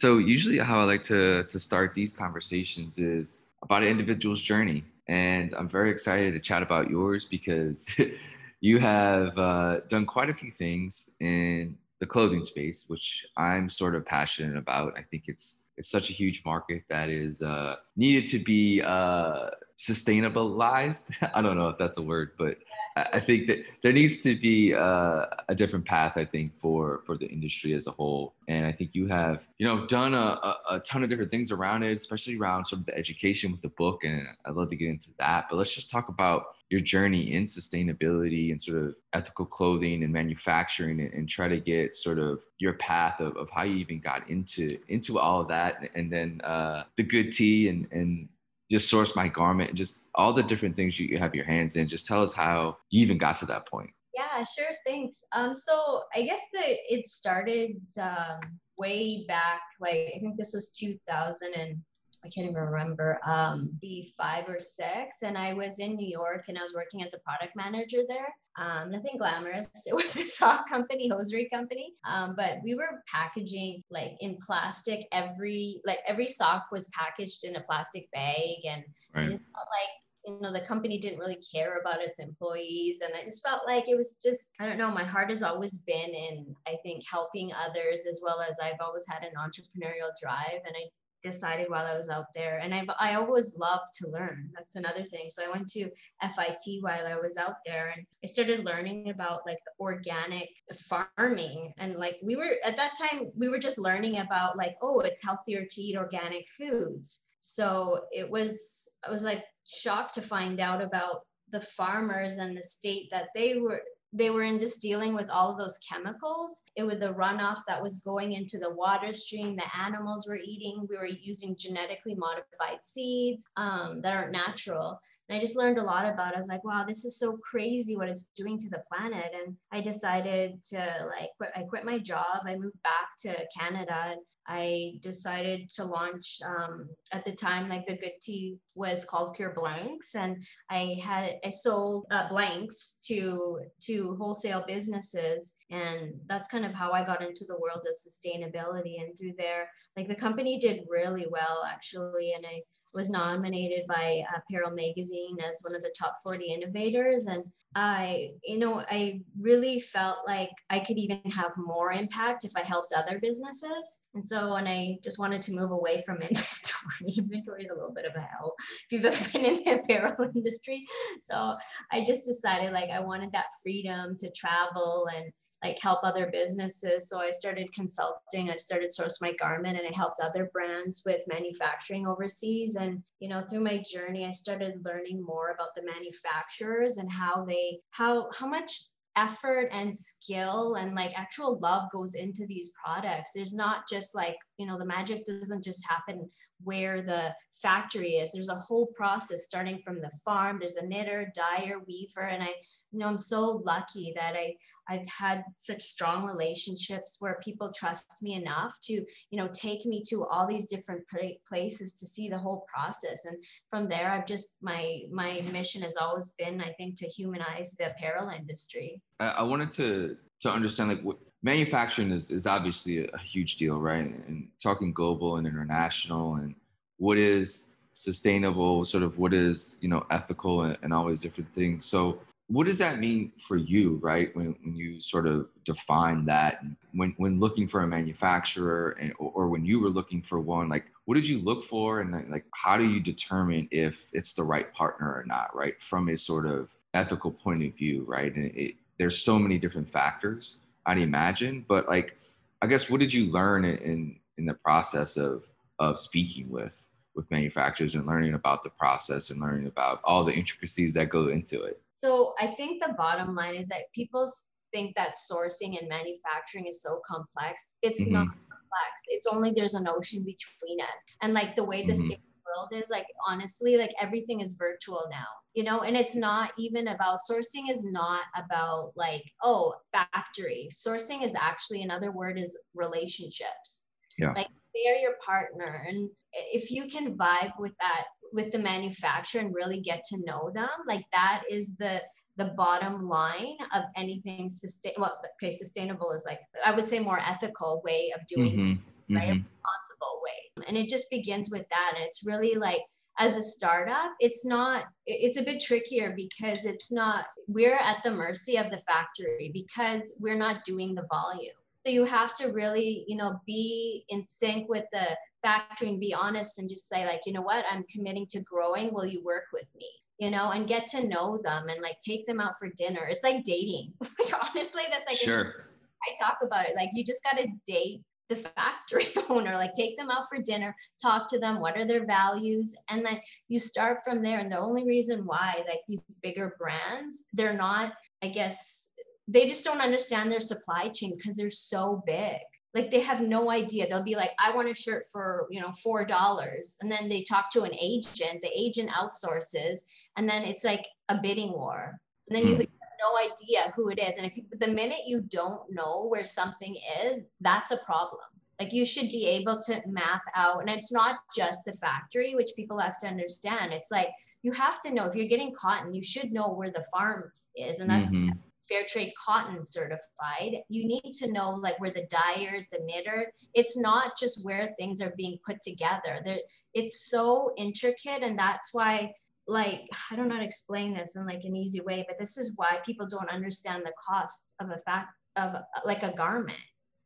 So usually how I like to to start these conversations is about an individual's journey. And I'm very excited to chat about yours because you have uh, done quite a few things in the clothing space, which I'm sort of passionate about. I think it's it's such a huge market that is uh, needed to be uh, sustainabilized. I don't know if that's a word, but I think that there needs to be uh, a different path. I think for for the industry as a whole, and I think you have you know done a, a, a, ton of different things around it, especially around sort of the education with the book, and I'd love to get into that. But let's just talk about your journey in sustainability and sort of ethical clothing and manufacturing, and, and try to get sort of your path of, of how you even got into into all of that, and then uh, the Good Tee and and just source my garment just all the different things you have your hands in. Just tell us how you even got to that point. Yeah, sure. Thanks. Um, so I guess the it started um, way back. Like I think this was 2000 and I can't even remember, um, the five or six. And I was in New York and I was working as a product manager there. Um, nothing glamorous. It was a sock company, hosiery company. Um, but we were packaging like in plastic. Every like every sock was packaged in a plastic bag, and right. just felt like you know the company didn't really care about its employees and i just felt like it was just i don't know my heart has always been in i think helping others as well as i've always had an entrepreneurial drive and i decided while I was out there. And I've, I always love to learn. That's another thing. So I went to FIT while I was out there and I started learning about like organic farming. And like we were at that time, we were just learning about like, oh, it's healthier to eat organic foods. So it was, I was like shocked to find out about the farmers and the state that they were they were in just dealing with all of those chemicals. It was the runoff that was going into the water stream, the animals were eating. We were using genetically modified seeds um, that aren't natural. And I just learned a lot about it. I was like, wow, this is so crazy what it's doing to the planet. And I decided to like, quit, I quit my job. I moved back to Canada. I decided to launch um, at the time, like the Good Tee was called Pure Blanks. And I had, I sold uh, blanks to, to wholesale businesses. And that's kind of how I got into the world of sustainability. And through there, like the company did really well actually. And I, was nominated by uh, Apparel Magazine as one of the top 40 innovators. And I, you know, I really felt like I could even have more impact if I helped other businesses. And so when I just wanted to move away from inventory, inventory is a little bit of a hell if you've ever been in the apparel industry. So I just decided like I wanted that freedom to travel and like help other businesses. So I started consulting. I started Source My Garment and I helped other brands with manufacturing overseas. And, you know, through my journey, I started learning more about the manufacturers and how they, how, how much effort and skill and like actual love goes into these products there's not just like you know the magic doesn't just happen where the factory is there's a whole process starting from the farm there's a knitter dyer weaver and i you know i'm so lucky that i i've had such strong relationships where people trust me enough to you know take me to all these different places to see the whole process. And from there i've just my my mission has always been i think to humanize the apparel industry. I, wanted to to understand like what manufacturing is, is obviously a, a huge deal right? And talking global and international and what is sustainable sort of what is you know ethical and, and all these different things. So what does that mean for you right when, when you sort of define that? When when looking for a manufacturer and or when you were looking for one like what did you look for? And like how do you determine if it's the right partner or not right from a sort of ethical point of view right? And it, there's so many different factors i'd imagine. But like i guess what did you learn in in the process of of speaking with with manufacturers and learning about the process and learning about all the intricacies that go into it so I think the bottom line is that people think that sourcing and manufacturing is so complex. It's mm-hmm. not complex. It's only there's an ocean between us. And like the way the mm-hmm. state world is, like honestly, like everything is virtual now. You know, and it's not even about sourcing is not about like, oh, factory. Sourcing is actually another word is relationships. Yeah. Like they are your partner. And if you can vibe with that with the manufacturer and really get to know them like that is the the bottom line of anything sustain well okay sustainable is like i would say more ethical way of doing mm-hmm. right? Mm-hmm. A responsible way. And it just begins with that. And it's really like as a startup, it's not, it's a bit trickier because it's not, we're at the mercy of the factory because we're not doing the volume. So you have to really, you know, be in sync with the factory and be honest and just say, like, you know what, I'm committing to growing. Will you work with me? You know, and get to know them and like take them out for dinner. It's like dating. like honestly, that's like sure. I talk about it. Like you just gotta date the factory owner like take them out for dinner talk to them what are their values and then you start from there and the only reason why like these bigger brands they're not i guess they just don't understand their supply chain because they're so big like they have no idea they'll be like i want a shirt for you know four dollars and then they talk to an agent the agent outsources and then it's like a bidding war and then you have no idea who it is. And if you, the minute you don't know where something is, that's a problem. Like you should be able to map out, and it's not just the factory, which people have to understand. It's like you have to know if you're getting cotton, you should know where the farm is, and that's mm-hmm. Fair trade cotton certified. You need to know like where the dyers, the knitter. It's not just where things are being put together. It's so intricate, and that's why like I don't know how to explain this in like an easy way, but this is why people don't understand the costs of a fact of like a garment.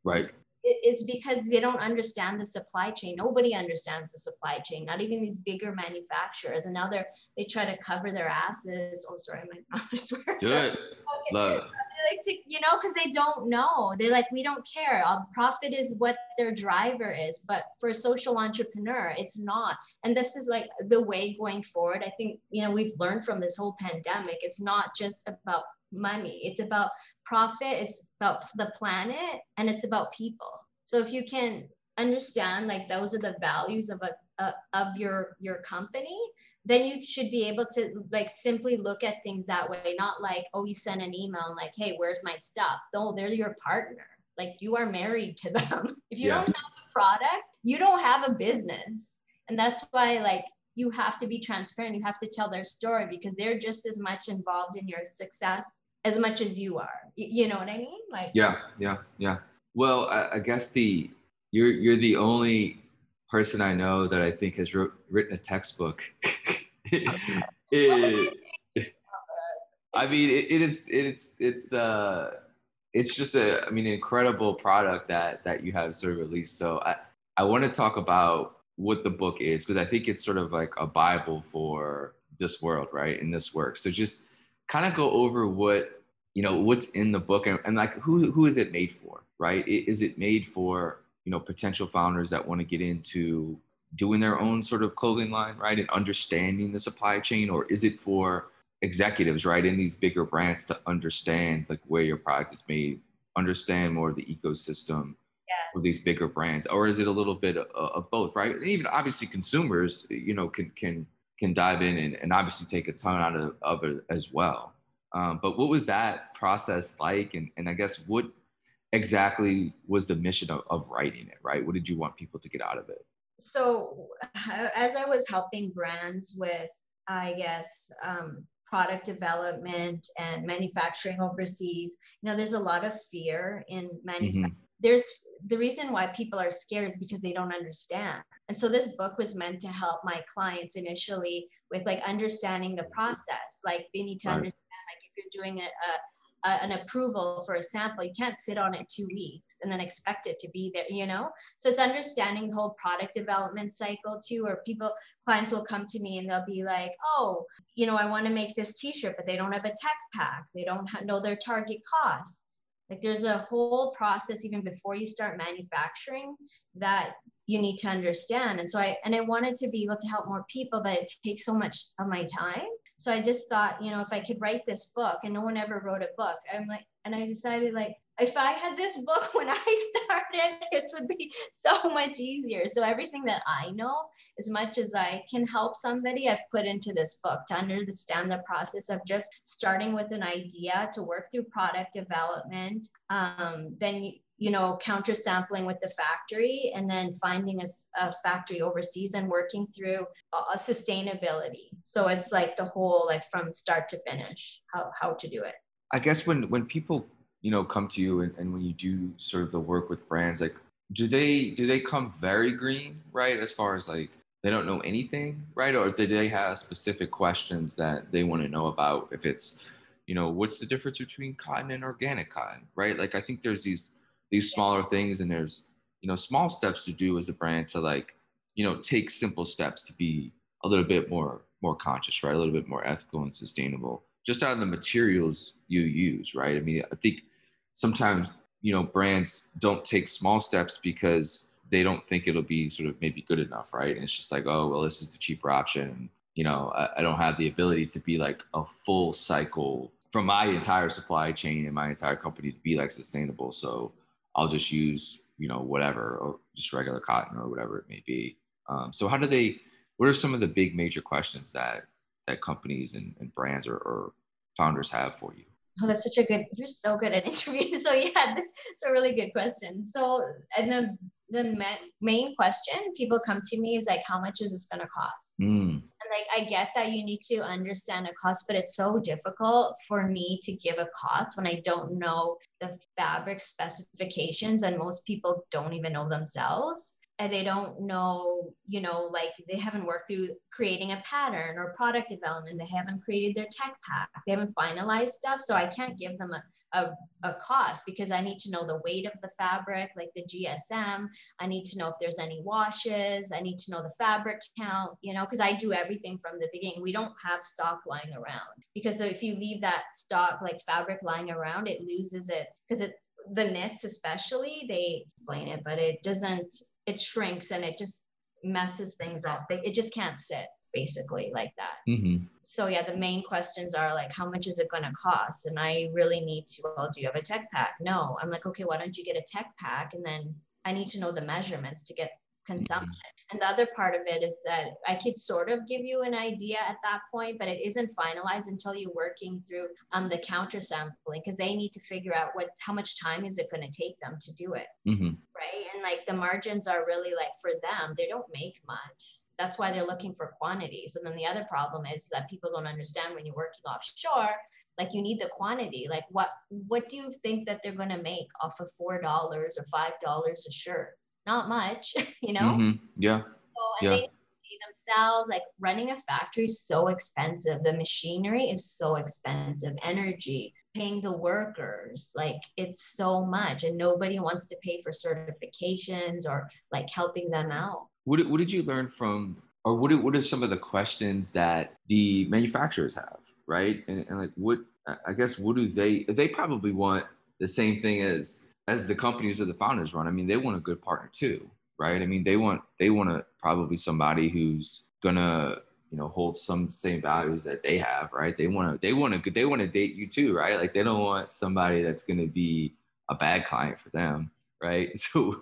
Right it's because they don't understand the supply chain. Nobody understands the supply chain, not even these bigger manufacturers. And now they're they try to cover their asses. Oh, sorry, my mouth Do it. Okay. Love. Like to, you know, because they don't know. They're like, we don't care. Our profit is what their driver is. But for a social entrepreneur, it's not. And this is like the way going forward. I think, you know, we've learned from this whole pandemic. It's not just about money. It's about profit, it's about the planet, and it's about people. So if you can understand like those are the values of a, a of your your company, then you should be able to like simply look at things that way, not like, oh, you send an email and like, hey, where's my stuff? No, they're your partner. Like you are married to them. if you yeah. don't have a product, you don't have a business. And that's why like you have to be transparent. You have to tell their story because they're just as much involved in your success as much as you are. You know what I mean? Like yeah, yeah, yeah. Well, I, I guess the you're you're the only person I know that I think has wrote, written a textbook. it, I mean, it, it is it's it's uh it's just a I mean incredible product that that you have sort of released. So I I want to talk about what the book is because I think it's sort of like a bible for this world, right? In this work. So just kind of go over what you know what's in the book and, and like who who is it made for right is it made for you know potential founders that want to get into doing their own sort of clothing line right and understanding the supply chain or is it for executives right in these bigger brands to understand like where your product is made understand more of the ecosystem yeah. for these bigger brands or is it a little bit of, of both right and even obviously consumers you know can can can dive in and, and obviously take a ton out of, of it as well. Um, but what was that process like? And, and I guess what exactly was the mission of, of writing it, right? What did you want people to get out of it? So, as I was helping brands with, I guess, um, product development and manufacturing overseas, you know, there's a lot of fear in manufacturing. Mm-hmm. There's the reason why people are scared is because they don't understand. And so this book was meant to help my clients initially with like understanding the process. Like they need to right. understand, you're doing a, a, an approval for a sample, you can't sit on it two weeks and then expect it to be there, you know? So it's understanding the whole product development cycle too, or people, clients will come to me and they'll be like, oh, you know, I want to make this t-shirt, but they don't have a tech pack. They don't know their target costs like there's a whole process even before you start manufacturing that you need to understand. And so I and I wanted to be able to help more people, but it takes so much of my time. So I just thought, you know, if I could write this book and no one ever wrote a book, I'm like, and I decided like if I had this book when I started, this would be so much easier. So everything that I know, as much as I can help somebody, I've put into this book to understand the process of just starting with an idea to work through product development, um, then you know counter sampling with the factory and then finding a, a factory overseas and working through a sustainability so it's like the whole like from start to finish how, how to do it i guess when when people you know come to you and, and when you do sort of the work with brands like do they do they come very green, right? As far as like they don't know anything, right? Or do they have specific questions that they want to know about? If it's, you know, what's the difference between cotton and organic cotton, right? Like I think there's these these smaller things and there's you know small steps to do as a brand to like you know take simple steps to be a little bit more more conscious, right? A little bit more ethical and sustainable, just out of the materials you use, right? I mean, I think sometimes you know brands don't take small steps because they don't think it'll be sort of maybe good enough, right? And it's just like, oh, well, this is the cheaper option. You know, I, I don't have the ability to be like a full cycle from my entire supply chain and my entire company to be like sustainable. So I'll just use, you know, whatever, or just regular cotton or whatever it may be. Um, so how do they, what are some of the big major questions that, that companies and, and brands or, or founders have for you? Oh, that's such a good. You're so good at interviews. So yeah, this it's a really good question. So and the the main question people come to me is like, how much is this going to cost? Mm. And like, I get that you need to understand a cost, but it's so difficult for me to give a cost when I don't know the fabric specifications, and most people don't even know themselves and they don't know, you know, like they haven't worked through creating a pattern or product development. They haven't created their tech pack. They haven't finalized stuff. So I can't give them a, a, a cost because I need to know the weight of the fabric, like the GSM. I need to know if there's any washes. I need to know the fabric count, you know, because I do everything from the beginning. We don't have stock lying around because if you leave that stock, like fabric lying around, it loses it because it's the knits, especially, they explain it, but it doesn't it shrinks and it just messes things up. It just can't sit basically like that. Mm-hmm. So yeah, the main questions are like, how much is it going to cost? And I really need to. Well, do you have a tech pack? No. I'm like, okay, why don't you get a tech pack? And then I need to know the measurements to get consumption. Mm-hmm. And the other part of it is that I could sort of give you an idea at that point, but it isn't finalized until you're working through um, the counter sampling because they need to figure out what how much time is it going to take them to do it, mm-hmm. right? And like the margins are really like for them, they don't make much. That's why they're looking for quantities. And then the other problem is that people don't understand when you're working offshore like you need the quantity like what what do you think that they're going to make off of four dollars or five dollars a shirt not much, you know? Mm-hmm. Yeah. So, and yeah. they themselves, like running a factory is so expensive. The machinery is so expensive, energy, paying the workers, like it's so much. And nobody wants to pay for certifications or like helping them out. What, what did you learn from, or what, what are some of the questions that the manufacturers have, right? And, and like, what, I guess, what do they, they probably want the same thing as as the companies or the founders run, I mean, they want a good partner too, right? I mean, they want they want to probably somebody who's gonna you know hold some same values that they have, right? They want to they want to they want to date you too, right? Like they don't want somebody that's gonna be a bad client for them, right? So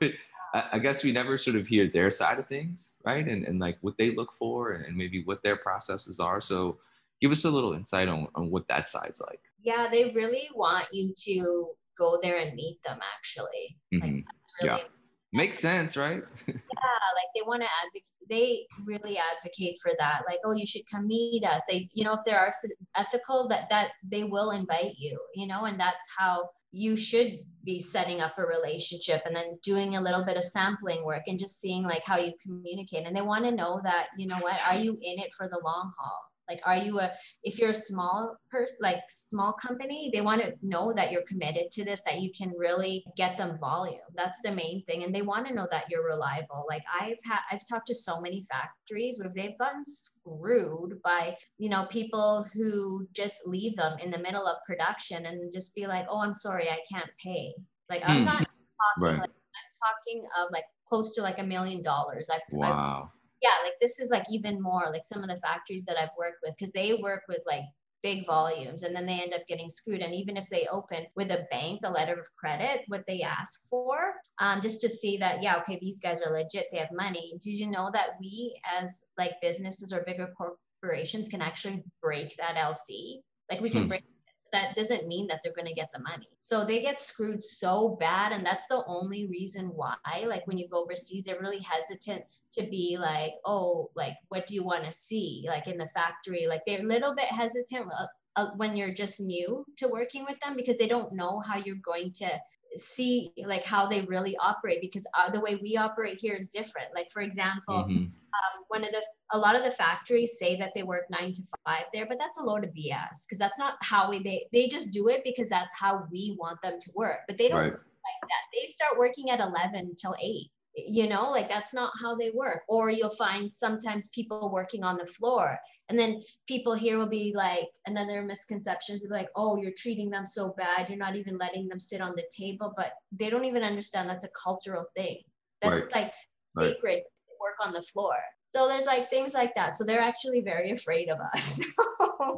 I guess we never sort of hear their side of things, right? And and like what they look for and maybe what their processes are. So give us a little insight on, on what that side's like. Yeah, they really want you to go there and meet them actually. Mm-hmm. Like, really yeah. Makes sense, right? yeah, like they want to advocate. They really advocate for that. Like, oh, you should come meet us. They, you know, if there are ethical, that that they will invite you. You know, and that's how you should be setting up a relationship and then doing a little bit of sampling work and just seeing like how you communicate. And they want to know that you know what, are you in it for the long haul? Like are you a if you're a small person like small company they want to know that you're committed to this that you can really get them volume that's the main thing and they want to know that you're reliable like i've had i've talked to so many factories where they've gotten screwed by you know people who just leave them in the middle of production and just be like oh i'm sorry i can't pay like i'm hmm. not talking right. like i'm talking of like close to like a million dollars i've wow. I've, yeah, like this is like even more like some of the factories that I've worked with because they work with like big volumes and then they end up getting screwed. And even if they open with a bank a letter of credit, what they ask for, um, just to see that, yeah, okay, these guys are legit, they have money. Did you know that we as like businesses or bigger corporations can actually break that LC? Like we can hmm. break that doesn't mean that they're going to get the money. So they get screwed so bad. And that's the only reason why, like when you go overseas, they're really hesitant to be like, oh, like, what do you want to see? Like in the factory, like they're a little bit hesitant uh, uh, when you're just new to working with them because they don't know how you're going to see like how they really operate because uh, the way we operate here is different like for example mm-hmm. um, one of the a lot of the factories say that they work nine to five there but that's a load of bs because that's not how we they they just do it because that's how we want them to work but they don't right. like that they start working at 11 till 8 you know like that's not how they work. Or you'll find sometimes people working on the floor and then people here will be like another misconceptions be like oh you're treating them so bad you're not even letting them sit on the table but they don't even understand that's a cultural thing. That's right. like sacred work on the floor. So there's like things like that. So they're actually very afraid of us.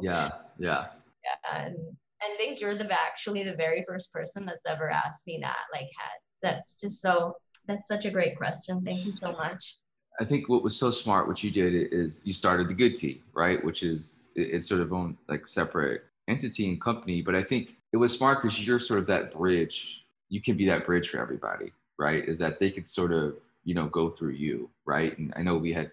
Yeah yeah. Yeah and I think you're the actually the very first person that's ever asked me that like had that's just so that's such a great question. Thank you so much. I think what was so smart, what you did is you started the Good Tee, right? Which is it's sort of own like separate entity and company. But I think it was smart because you're sort of that bridge. You can be that bridge for everybody, right? Is that they could sort of you know go through you, right? And I know we had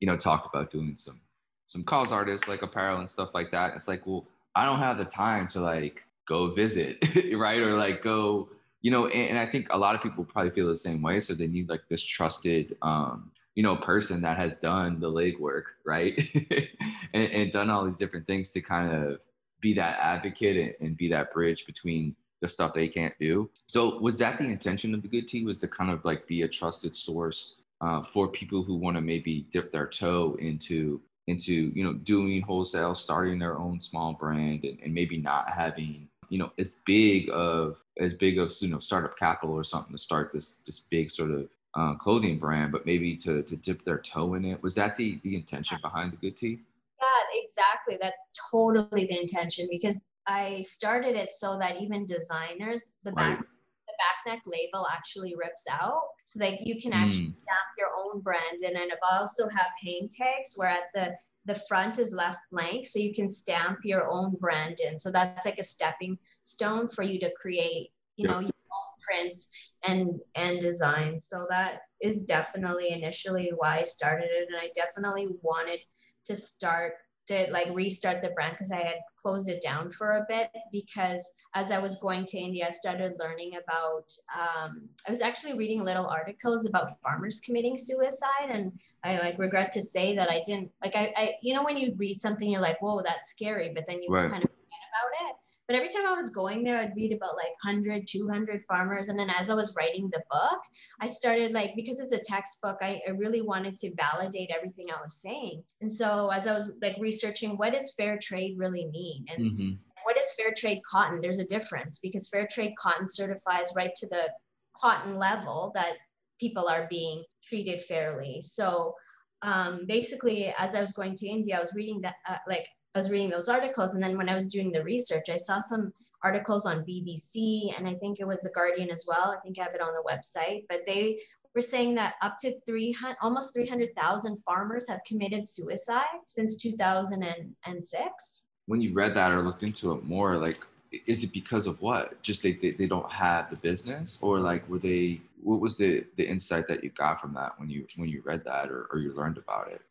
you know talked about doing some some cause artists like apparel and stuff like that. It's like, well, I don't have the time to like go visit, right? Or like go you know, and, and, I think a lot of people probably feel the same way. So they need like this trusted, um, you know, person that has done the legwork, right? and, and, done all these different things to kind of be that advocate and, and, be that bridge between the stuff they can't do. So was that the intention of the Good Tee? Was to kind of like be a trusted source uh, for people who want to maybe dip their toe into into you know doing wholesale, starting their own small brand, and, and maybe not having you know as big of as big of you know startup capital or something to start this this big sort of uh, clothing brand, but maybe to to dip their toe in it. Was that the the intention behind the Good Tee? Yeah, exactly. That's totally the intention because I started it so that even designers, the right. back the back neck label actually rips out so that you can actually mm. stamp your own brand in. And I also have hang tags where at the the front is left blank so you can stamp your own brand in. So that's like a stepping stone for you to create you know your own prints and and designs so that is definitely initially why i started it and i definitely wanted to start to like restart the brand because I had closed it down for a bit because as I was going to India, I started learning about, um, I was actually reading little articles about farmers committing suicide. And I like regret to say that I didn't like, I, I you know, when you read something, you're like, whoa, that's scary. But then you right. kind of forget about it. But every time I was going there, I'd read about like 100, 200 farmers. And then as I was writing the book, I started like, because it's a textbook, I, I really wanted to validate everything I was saying. And so as I was like researching, what does fair trade really mean? And mm-hmm. what is fair trade cotton? There's a difference because fair trade cotton certifies right to the cotton level that people are being treated fairly. So um, basically, as I was going to India, I was reading that, uh, like, I was reading those articles. And then when I was doing the research, I saw some articles on BBC and I think it was The Guardian as well. I think I have it on the website, but they were saying that up to 300, almost 300,000 farmers have committed suicide since 2006. When you read that or looked into it more, like, is it because of what? Just they, they, they don't have the business or like, were they, what was the, the insight that you got from that when you, when you read that or, or you learned about it?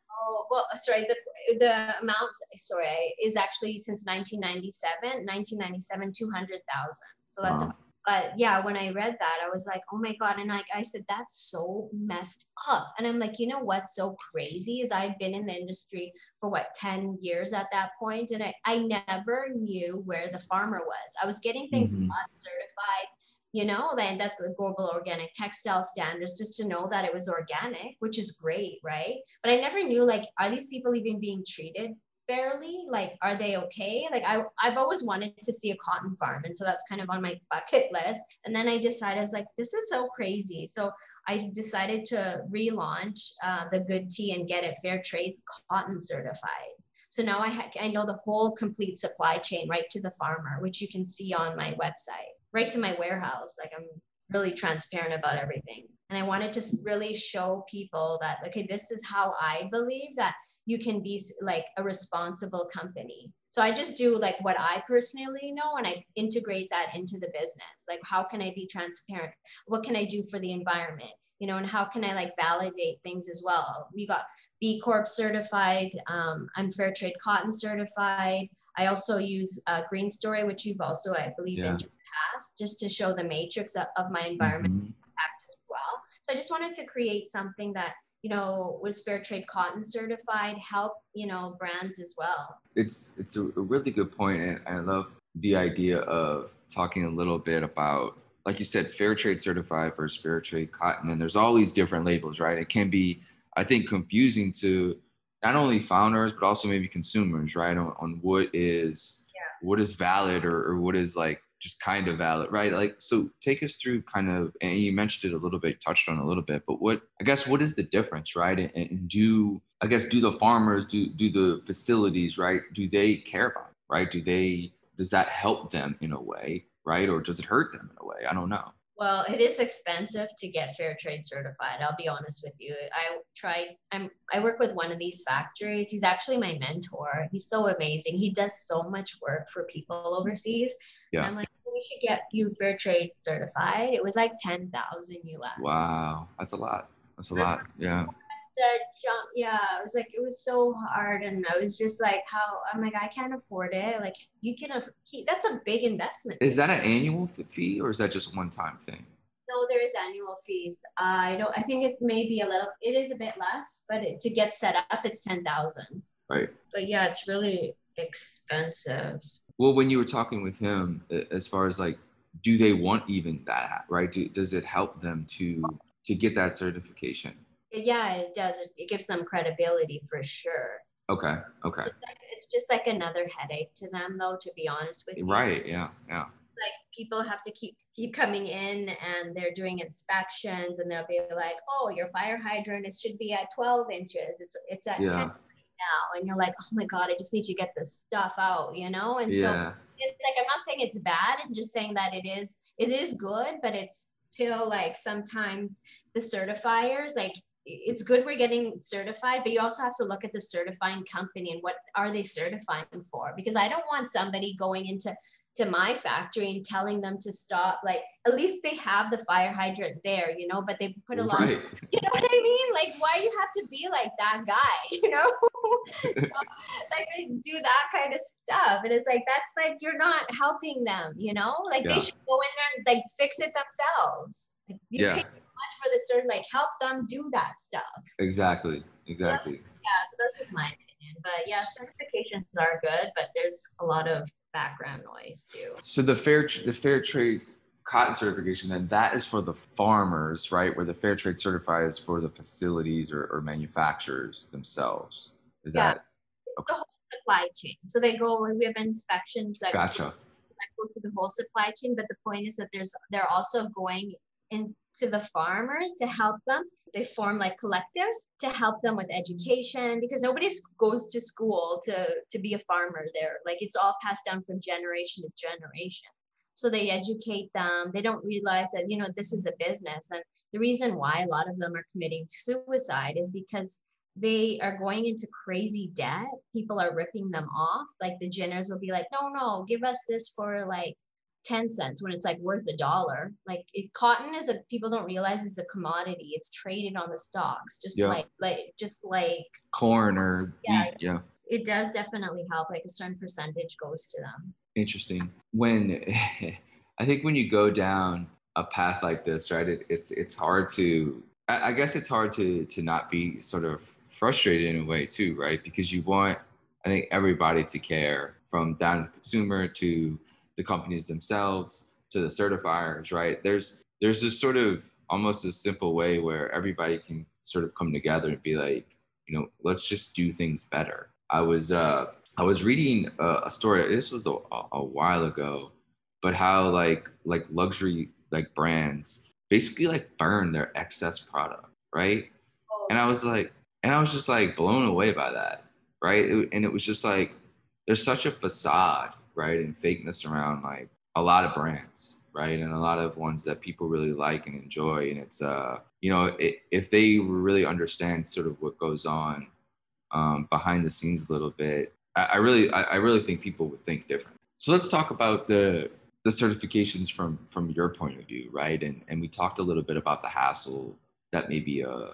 Well, sorry, the, the amount, sorry, is actually since 1997, 1997, 200,000. So that's, wow. but yeah, when I read that, I was like, oh my God. And like I said, that's so messed up. And I'm like, you know what's so crazy is I've been in the industry for what, 10 years at that point, And I, I never knew where the farmer was. I was getting things mm-hmm. certified you know, then that's the global organic textile standards, just to know that it was organic, which is great, right? But I never knew like, are these people even being treated fairly? Like, are they okay? Like, I, I've always wanted to see a cotton farm. And so that's kind of on my bucket list. And then I decided, I was like, this is so crazy. So I decided to relaunch uh, the Good Tee and get it fair trade cotton certified. So now I, ha- I know the whole complete supply chain right to the farmer, which you can see on my website right to my warehouse. Like I'm really transparent about everything. And I wanted to really show people that, okay, this is how I believe that you can be like a responsible company. So I just do like what I personally know and I integrate that into the business. Like, how can I be transparent? What can I do for the environment? You know, and how can I like validate things as well? We got B Corp certified, um, I'm Fair Trade Cotton certified. I also use uh, Green Story, which you've also, I believe, yeah past just to show the matrix of, of my environment mm-hmm. impact as well. So I just wanted to create something that you know was fair trade cotton certified help you know brands as well it's it's a, really good point and i love the idea of talking a little bit about like you said fair trade certified versus fair trade cotton and there's all these different labels right it can be i think confusing to not only founders but also maybe consumers right on, on what is yeah. what is valid or, or what is like just kind of valid right like so take us through kind of and you mentioned it a little bit touched on a little bit but what i guess what is the difference right and, and do i guess do the farmers do do the facilities right do they care about it, right do they does that help them in a way right or does it hurt them in a way i don't know well, it is expensive to get fair trade certified. I'll be honest with you. I try. I'm. I work with one of these factories. He's actually my mentor. He's so amazing. He does so much work for people overseas. Yeah. And I'm like, we should get you fair trade certified. It was like ten thousand US. Wow, that's a lot. That's a lot. Yeah the jump yeah it was like it was so hard and i was just like how i'm like i can't afford it like you can keep that's a big investment is that an annual fee or is that just one time thing no there is annual fees uh, i don't i think it may be a little it is a bit less but it, to get set up it's 10000 right but yeah it's really expensive well when you were talking with him as far as like do they want even that right do, does it help them to to get that certification yeah, it does. It, gives them credibility for sure. Okay. Okay. It's, like, it's, just like another headache to them, though. To be honest with you. Right. Yeah. Yeah. Like people have to keep keep coming in, and they're doing inspections, and they'll be like, "Oh, your fire hydrant it should be at 12 inches. It's it's at yeah. 10 now," and you're like, "Oh my god, I just need to get this stuff out," you know. And yeah. so it's like I'm not saying it's bad. I'm just saying that it is it is good, but it's still like sometimes the certifiers like it's good we're getting certified, but you also have to look at the certifying company and what are they certifying for? Because I don't want somebody going into to my factory and telling them to stop. Like at least they have the fire hydrant there, you know, but they put a lot. Right. You know what I mean? Like why you have to be like that guy, you know? so, like they do that kind of stuff, and it's like that's like you're not helping them, you know? Like yeah. they should go in there and like fix it themselves. Like, yeah much for the certain like help them do that stuff exactly exactly so yeah so this is my opinion but yeah certifications are good but there's a lot of background noise too so the fair the fair trade cotton certification and that is for the farmers right where the fair trade certifies for the facilities or, or manufacturers themselves is yeah. that okay. the whole supply chain so they go we have inspections that gotcha that goes to the whole supply chain but the point is that there's they're also going into the farmers to help them. They form like collectives to help them with education because nobody goes to school to, to be a farmer there. Like it's all passed down from generation to generation. So they educate them. They don't realize that, you know, this is a business. And the reason why a lot of them are committing suicide is because they are going into crazy debt. People are ripping them off. Like the ginners will be like, no, no, give us this for like 10 cents when it's like worth a dollar. Like it, cotton is a people don't realize it's a commodity. It's traded on the stocks, just yeah. like like just like corn or yeah, wheat, yeah. It does definitely help. Like a certain percentage goes to them. Interesting. When I think when you go down a path like this, right? It, it's it's hard to. I, I guess it's hard to to not be sort of frustrated in a way too, right? Because you want I think everybody to care from down to the consumer to the companies themselves to the certifiers, right? There's there's this sort of almost a simple way where everybody can sort of come together and be like, you know, let's just do things better. I was uh, I was reading a, a story. This was a, a while ago, but how like like luxury like brands basically like burn their excess product, right? And I was like, and I was just like blown away by that, right? It, and it was just like there's such a facade right? And fakeness around like a lot of brands, right? And a lot of ones that people really like and enjoy. And it's, uh, you know, it, if they really understand sort of what goes on um, behind the scenes a little bit, I, I really, I, I really think people would think different. So let's talk about the the certifications from from your point of view, right? And and we talked a little bit about the hassle that maybe a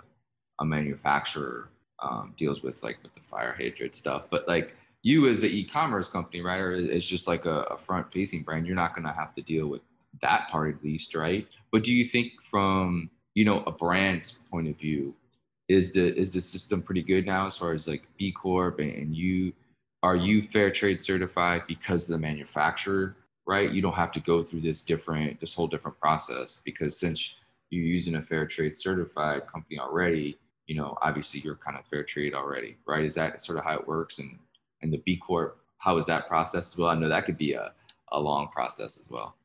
a manufacturer um, deals with, like with the fire hydrant stuff. But like, you as an e-commerce company, right, or it's just like a, a front-facing brand, you're not going to have to deal with that part at least, right? But do you think from you know a brand's point of view, is the is the system pretty good now as far as like B Corp and, and you are you fair trade certified because of the manufacturer, right? You don't have to go through this different this whole different process because since you're using a fair trade certified company already, you know, obviously you're kind of fair trade already, right? Is that sort of how it works? And and the B Corp, how is that process as well? I know that could be a, a long process as well.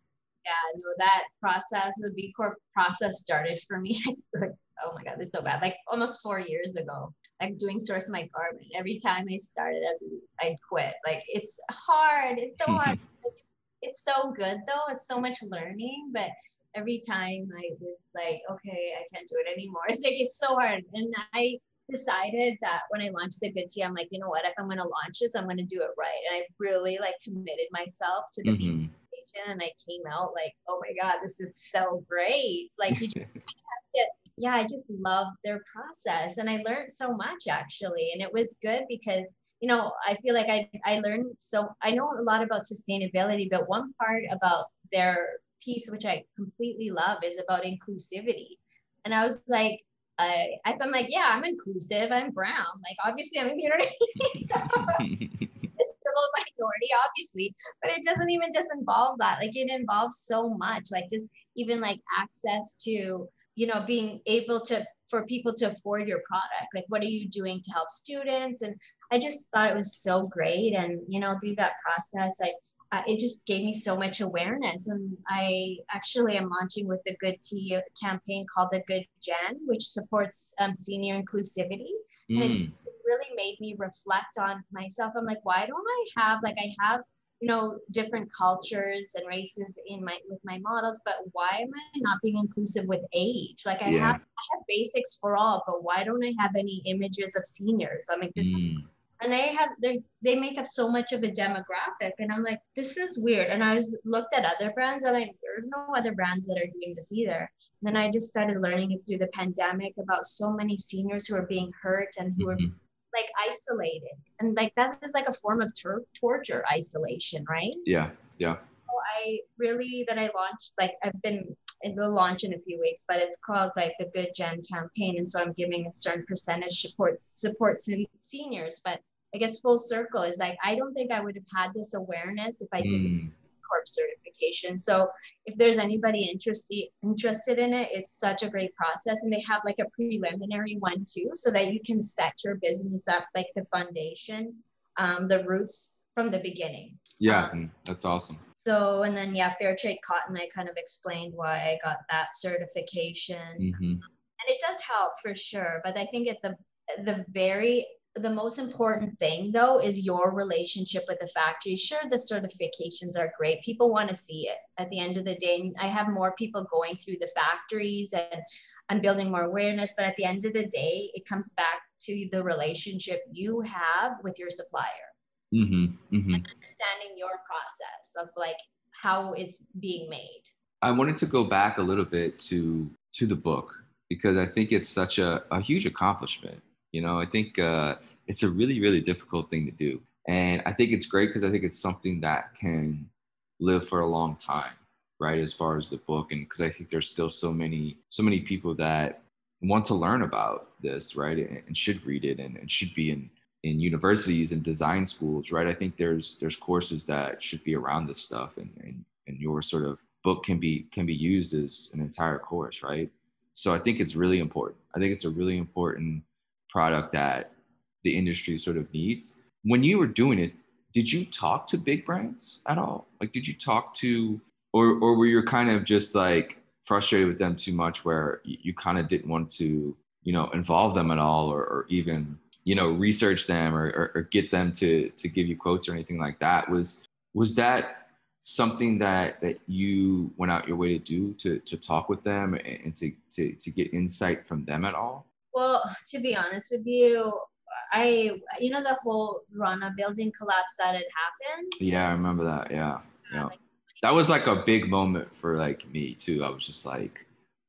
Yeah, no, that process, the B Corp process started for me. oh my God, it's so bad. Like almost four years ago, like doing Source My Garment. Every time I started, I'd, I'd quit. Like it's hard. It's so hard. it's, it's so good though. It's so much learning, but every time I was like, okay, I can't do it anymore. It's like it's so hard. And I decided that when I launched the Good Tee, I'm like, you know what? If I'm gonna launch this, I'm gonna do it right. And I really like committed myself to the mm-hmm. and I came out like, oh my God, this is so great. Like you just have to yeah, I just love their process and I learned so much actually. And it was good because you know, I feel like I, I learned so I know a lot about sustainability, but one part about their piece, which I completely love, is about inclusivity. And I was like, I, I'm like, yeah, I'm inclusive. I'm brown. Like, obviously, I'm a it's still a minority, obviously, but it doesn't even just involve that. Like, it involves so much. Like, just even like access to, you know, being able to for people to afford your product. Like, what are you doing to help students? And I just thought it was so great. And you know, through that process, I uh, it just gave me so much awareness. And I actually am launching with the Good Tee campaign called the Good Gen, which supports um, senior inclusivity. Mm. And it mm. really made me reflect on myself. I'm like, why don't I have like I have you know different cultures and races in my with my models but why am i not being inclusive with age like i yeah. have i have basics for all but why don't i have any images of seniors i'm like this mm. is and they have they they make up so much of a demographic. And i'm like this is weird. And i was looked at other brands and i'm like there's no other brands that are doing this either. And then i just started learning it through the pandemic about so many seniors who are being hurt and who mm-hmm. are like isolated. And like that is like a form of tor- torture isolation right? Yeah yeah. So i really that i launched like i've been it will launch in a few weeks, but it's called like the Good Gen campaign. And so I'm giving a certain percentage support supports seniors. But I guess full circle is like I don't think I would have had this awareness if I didn't mm. corp certification. So if there's anybody interested interested in it, it's such a great process. And they have like a preliminary one too, so that you can set your business up like the foundation, um, the roots from the beginning. Yeah, um, that's awesome so and then yeah fair trade cotton i kind of explained why i got that certification. Mm-hmm. and it does help for sure. But i think at the the very the most important thing though is your relationship with the factory. Sure the certifications are great. People want to see it at the end of the day. I have more people going through the factories and i'm building more awareness. But at the end of the day it comes back to the relationship you have with your supplier mm-hmm, mm-hmm. and understanding your process of like how it's being made. I wanted to go back a little bit to to the book because I think it's such a, a huge accomplishment. You know, I think uh, it's a really really difficult thing to do, and I think it's great because I think it's something that can live for a long time, right? As far as the book, and because I think there's still so many so many people that want to learn about this, right, and should read it and, and should be in in universities and design schools, right? I think there's there's courses that should be around this stuff, and and, and your sort of book can be can be used as an entire course, right? So I think it's really important. I think it's a really important product that the industry sort of needs. When you were doing it, did you talk to big brands at all? Like, did you talk to, or or were you kind of just like frustrated with them too much, where you, you kind of didn't want to, you know, involve them at all, or, or even you know research them or, or, or, get them to to give you quotes or anything like that was was that something that that you went out your way to do to to talk with them and to to, to get insight from them at all? Well to be honest with you i you know the whole rana building collapse that had happened? Yeah i remember that. Yeah uh, yeah. like, that was like a big moment for like me too. I was just like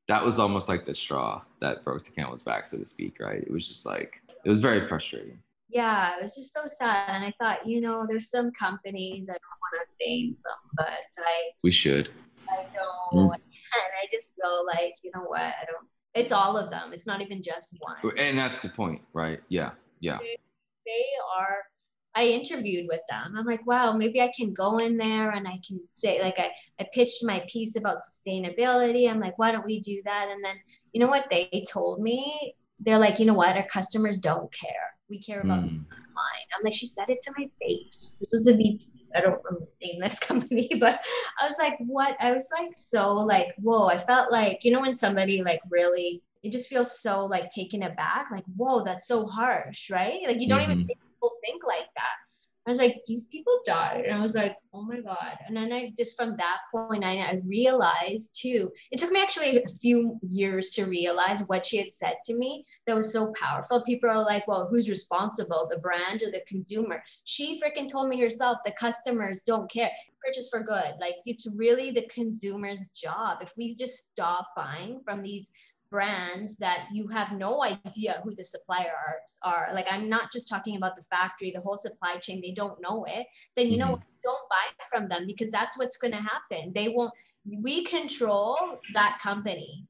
that was almost like the straw that broke the camel's back, so to speak, right? It was just like it was very frustrating. Yeah, it was just so sad. And I thought, you know, there's some companies I don't want to name them, but I we should. I don't, mm. and I just feel like you know what? I don't. It's all of them. It's not even just one. And that's the point, right? Yeah, yeah. They, they are I interviewed with them. I'm like, wow, maybe I can go in there and I can say, like, I, I pitched my piece about sustainability. I'm like, why don't we do that? And then, you know what they told me? They're like, you know what? Our customers don't care. We care about mm. mine. I'm like, she said it to my face. This was the VP. I don't name this company, but I was like, what? I was like, so like, whoa, I felt like, you know, when somebody like really, it just feels so like taken aback, like, whoa, that's so harsh, right? Like, you don't mm-hmm. even think people think like that. I was like, these people died. And I was like, oh my God. And then I just from that point, I, I realized too, it took me actually a few years to realize what she had said to me that was so powerful. People are like, well, who's responsible, the brand or the consumer? She freaking told me herself, the customers don't care. Purchase for good. Like it's really the consumer's job. If we just stop buying from these brands that you have no idea who the suppliers are. Like I'm not just talking about the factory, the whole supply chain, they don't know it. Then you mm-hmm. know don't buy from them because that's what's going to happen. They won't we control that company.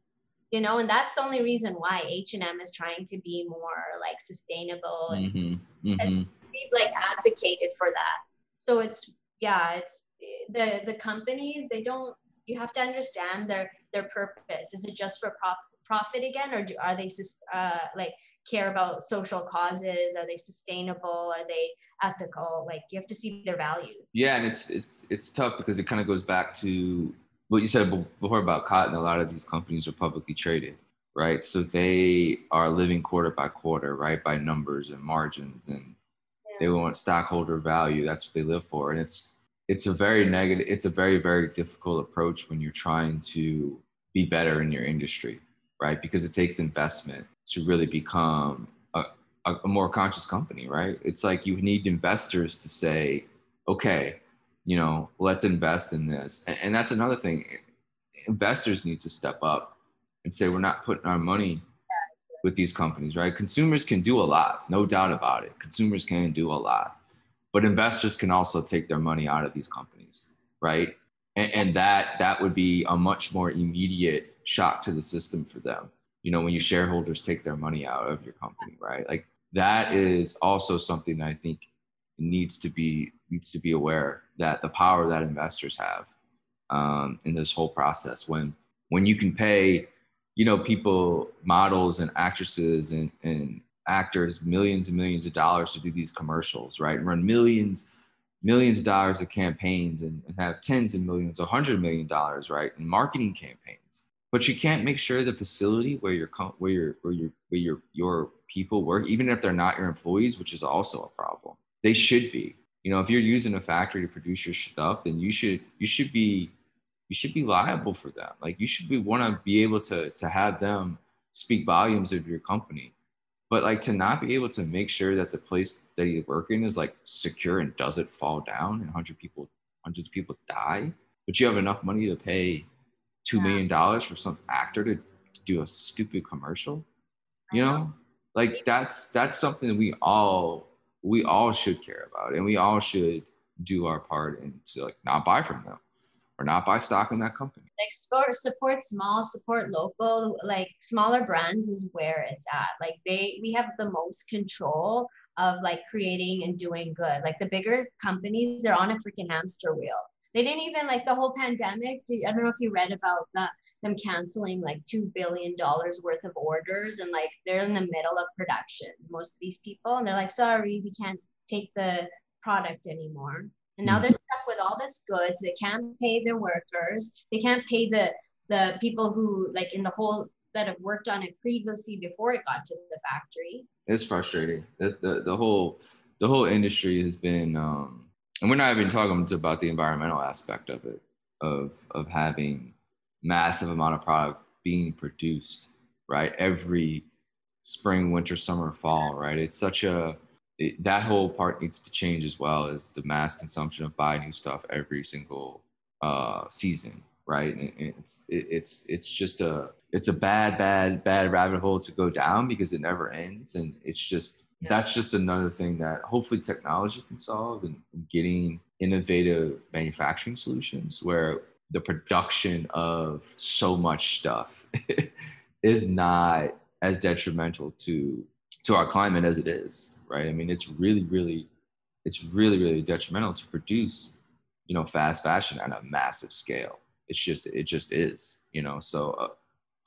You know, and that's the only reason why H&M is trying to be more like sustainable and, mm-hmm. Mm-hmm. we've like advocated for that. So it's yeah, it's the the companies they don't you have to understand their their purpose. Is it just for profit? again or do, are they uh, like care about social causes? Are they sustainable? Are they ethical? Like you have to see their values. Yeah and it's it's it's tough because it kind of goes back to what you said before about cotton. A lot of these companies are publicly traded right? So they are living quarter by quarter right by numbers and margins and yeah. they want stockholder value. That's what they live for. And it's it's a very negative it's a very very difficult approach when you're trying to be better in your industry right? Because it takes investment to really become a, a, more conscious company, right? It's like you need investors to say, okay, you know, let's invest in this. And, and that's another thing. Investors need to step up and say, we're not putting our money with these companies, right? Consumers can do a lot, no doubt about it. Consumers can do a lot, but investors can also take their money out of these companies, right? And, and that that would be a much more immediate shock to the system for them. You know, when your shareholders take their money out of your company, right? Like that is also something that I think needs to be needs to be aware that the power that investors have um, in this whole process. When when you can pay, you know, people, models and actresses and, and actors millions and millions of dollars to do these commercials, right? Run millions, millions of dollars of campaigns and, and have tens of millions, a hundred million dollars, right? In marketing campaigns but you can't make sure the facility where your where your where your where your your people work, even if they're not your employees, which is also a problem. They should be. You know, if you're using a factory to produce your stuff, then you should you should be you should be liable for them. Like you should be want to be able to to have them speak volumes of your company. But like to not be able to make sure that the place that you work in is like secure and doesn't fall down and hundred people hundreds of people die, but you have enough money to pay two million dollars for some actor to, do a stupid commercial you know? like that's that's something that we all we all should care about and we all should do our part and to like not buy from them or not buy stock in that company. Like support support small support local like smaller brands is where it's at. Like they we have the most control of like creating and doing good. Like the bigger companies they're on a freaking hamster wheel they didn't even like the whole pandemic. I don't know if you read about that them canceling like two billion dollars worth of orders and like they're in the middle of production. Most of these people and they're like, sorry, we can't take the product anymore. And now mm. they're stuck with all this goods. They can't pay their workers. They can't pay the the people who like in the whole that have worked on it previously before it got to the factory. It's frustrating. The, the, the whole the whole industry has been um, and we're not even talking about the environmental aspect of it, of of having massive amount of product being produced, right? Every spring, winter, summer, fall, right? It's such a it, that whole part needs to change as well as the mass consumption of buy new stuff every single uh, season, right? And it's it, it's it's just a it's a bad bad bad rabbit hole to go down because it never ends, and it's just yeah. that's just another thing that hopefully technology can solve and getting innovative manufacturing solutions where the production of so much stuff is not as detrimental to to our climate as it is, right? I mean, it's really, really, it's really, really detrimental to produce, you know, fast fashion at a massive scale. It's just, it just is, you know. So uh,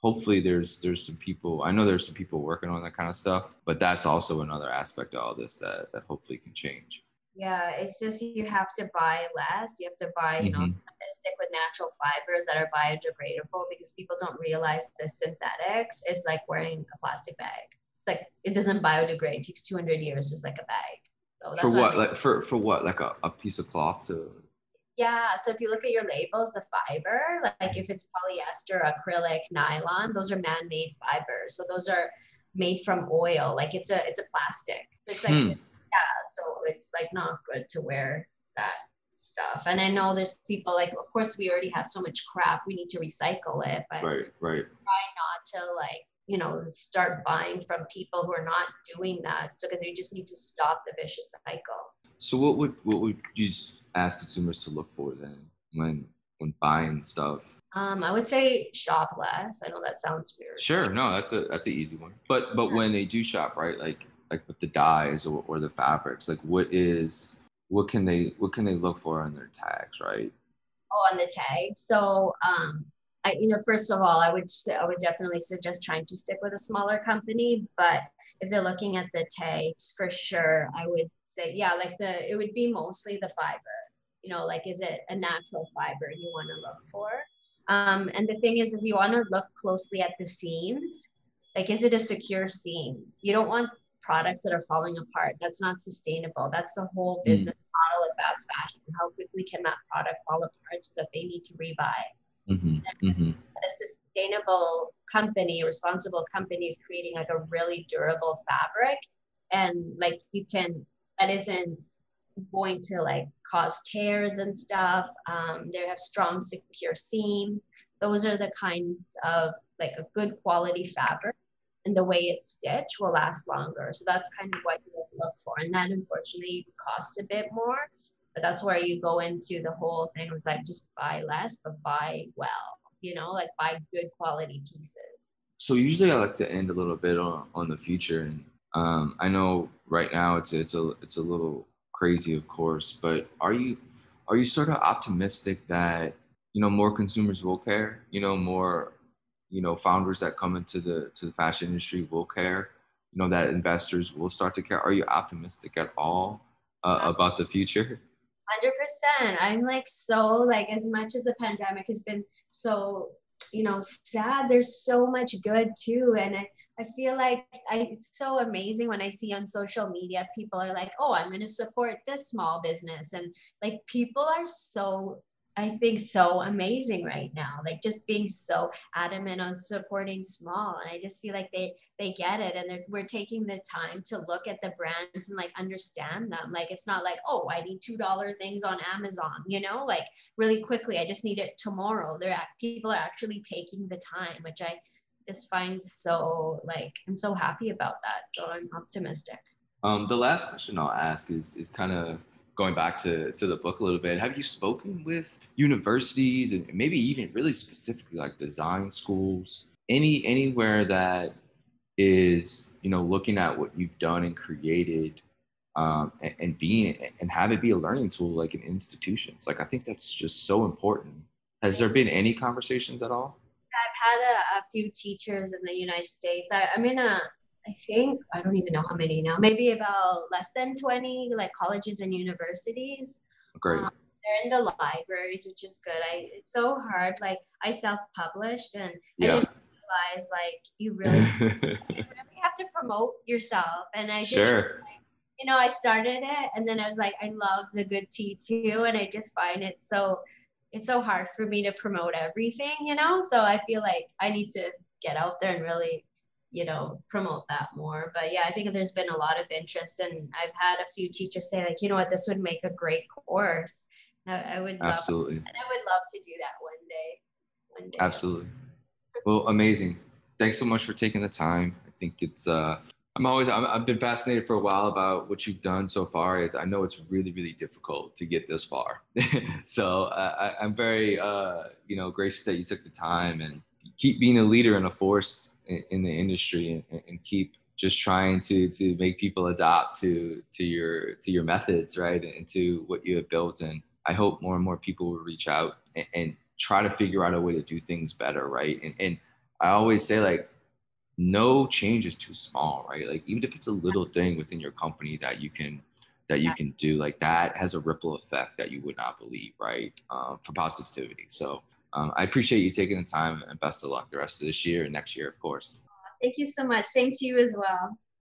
hopefully, there's there's some people. I know there's some people working on that kind of stuff, but that's also another aspect of all this that that hopefully can change. Yeah, it's just you have to buy less. You have to buy, you mm-hmm. know, stick with natural fibers that are biodegradable because people don't realize the synthetics is like wearing a plastic bag. It's like it doesn't biodegrade. It takes 200 years, just like a bag. So for what? Like for for what? Like a, a piece of cloth to. Yeah. So if you look at your labels, the fiber, like if it's polyester, acrylic, nylon, those are man-made fibers. So those are made from oil. Like it's a it's a plastic. It's like hmm. yeah. So it's like not good to wear that stuff. And I know there's people like, of course, we already have so much crap. We need to recycle it, but right, right. Try not to like you know start buying from people who are not doing that so because we just need to stop the vicious cycle so what would what would you ask consumers to look for then when when buying stuff um, I would say shop less. I know that sounds weird. Sure, no, that's a that's an easy one. But but when they do shop, right, like like with the dyes or, or the fabrics, like what is what can they what can they look for on their tags, right? Oh, on the tag. So um, I, you know, first of all, I would I would definitely suggest trying to stick with a smaller company. But if they're looking at the tags, for sure, I would say, yeah, like the it would be mostly the fiber. You know, like is it a natural fiber you want to look for? Um, and the thing is, is you want to look closely at the seams. Like, is it a secure seam? You don't want products that are falling apart. That's not sustainable. That's the whole hmm. business mm. model of fast fashion. How quickly can that product fall apart so that they need to rebuy? Mm-hmm. Mm-hmm. A sustainable company, responsible company is creating like a really durable fabric. And like you can, that isn't going to like cause tears and stuff. Um, they have strong, secure seams. Those are the kinds of like a good quality fabric and the way it's stitched will last longer. So that's kind of what you look for. And that unfortunately costs a bit more. But that's where you go into the whole thing was like just buy less, but buy well, you know, like buy good quality pieces. So usually I like to end a little bit on, on the future. And um, I know right now it's it's a it's a little crazy, of course, but are you are you sort of optimistic that you know more consumers will care? You know, more you know founders that come into the to the fashion industry will care. You know that investors will start to care. Are you optimistic at all uh, about the future? 100% i'm like so like as much as the pandemic has been so you know sad there's so much good too and I, I feel like I, it's so amazing when I see on social media people are like, oh, I'm going to support this small business. And like people are so I think so amazing right now. Like just being so adamant on supporting small, and I just feel like they they get it, and we're taking the time to look at the brands and like understand them. Like it's not like oh, I need two dollar things on Amazon, you know, like really quickly. I just need it tomorrow. They're people are actually taking the time, which I just find so like I'm so happy about that. So I'm optimistic. Um, the last question I'll ask is is kind of going back to, to the book a little bit, have you spoken with universities and maybe even really specifically like design schools, any anywhere that is you know looking at what you've done and created um, and, and being and have it be a learning tool like in institutions? Like I think that's just so important. Has there been any conversations at all? I've had a, a few teachers in the United States. I, I'm in a I think I don't even know how many now. Maybe about less than twenty, like colleges and universities. Great. Um, they're in the libraries, which is good. I it's so hard. Like I self-published, and yeah. I didn't realize like you really, you really have to promote yourself. And I just sure. like, you know, I started it, and then I was like, I love the Good Tee too, and I just find it so it's so hard for me to promote everything, you know. So I feel like I need to get out there and really you know promote that more. But yeah i think there's been a lot of interest and i've had a few teachers say like you know what? This would make a great course. I, I would love, absolutely. and i would love to do that one day one day. Absolutely. Well amazing. Thanks so much for taking the time. I think it's uh I'm always i have been fascinated for a while about what you've done so far. It's I know it's really really difficult to get this far, so uh, I, am very uh, you know gracious that you took the time and keep being a leader and a force in, in the industry and, and, keep just trying to to make people adopt to to your to your methods right and to what you have built. And I hope more and more people will reach out and, and try to figure out a way to do things better right? And, and I always say like no change is too small, right? Like even if it's a little thing within your company that you can that you can do, like that has a ripple effect that you would not believe, right? Um, for positivity. So um, I appreciate you taking the time and best of luck the rest of this year and next year, of course. Thank you so much. Same to you as well.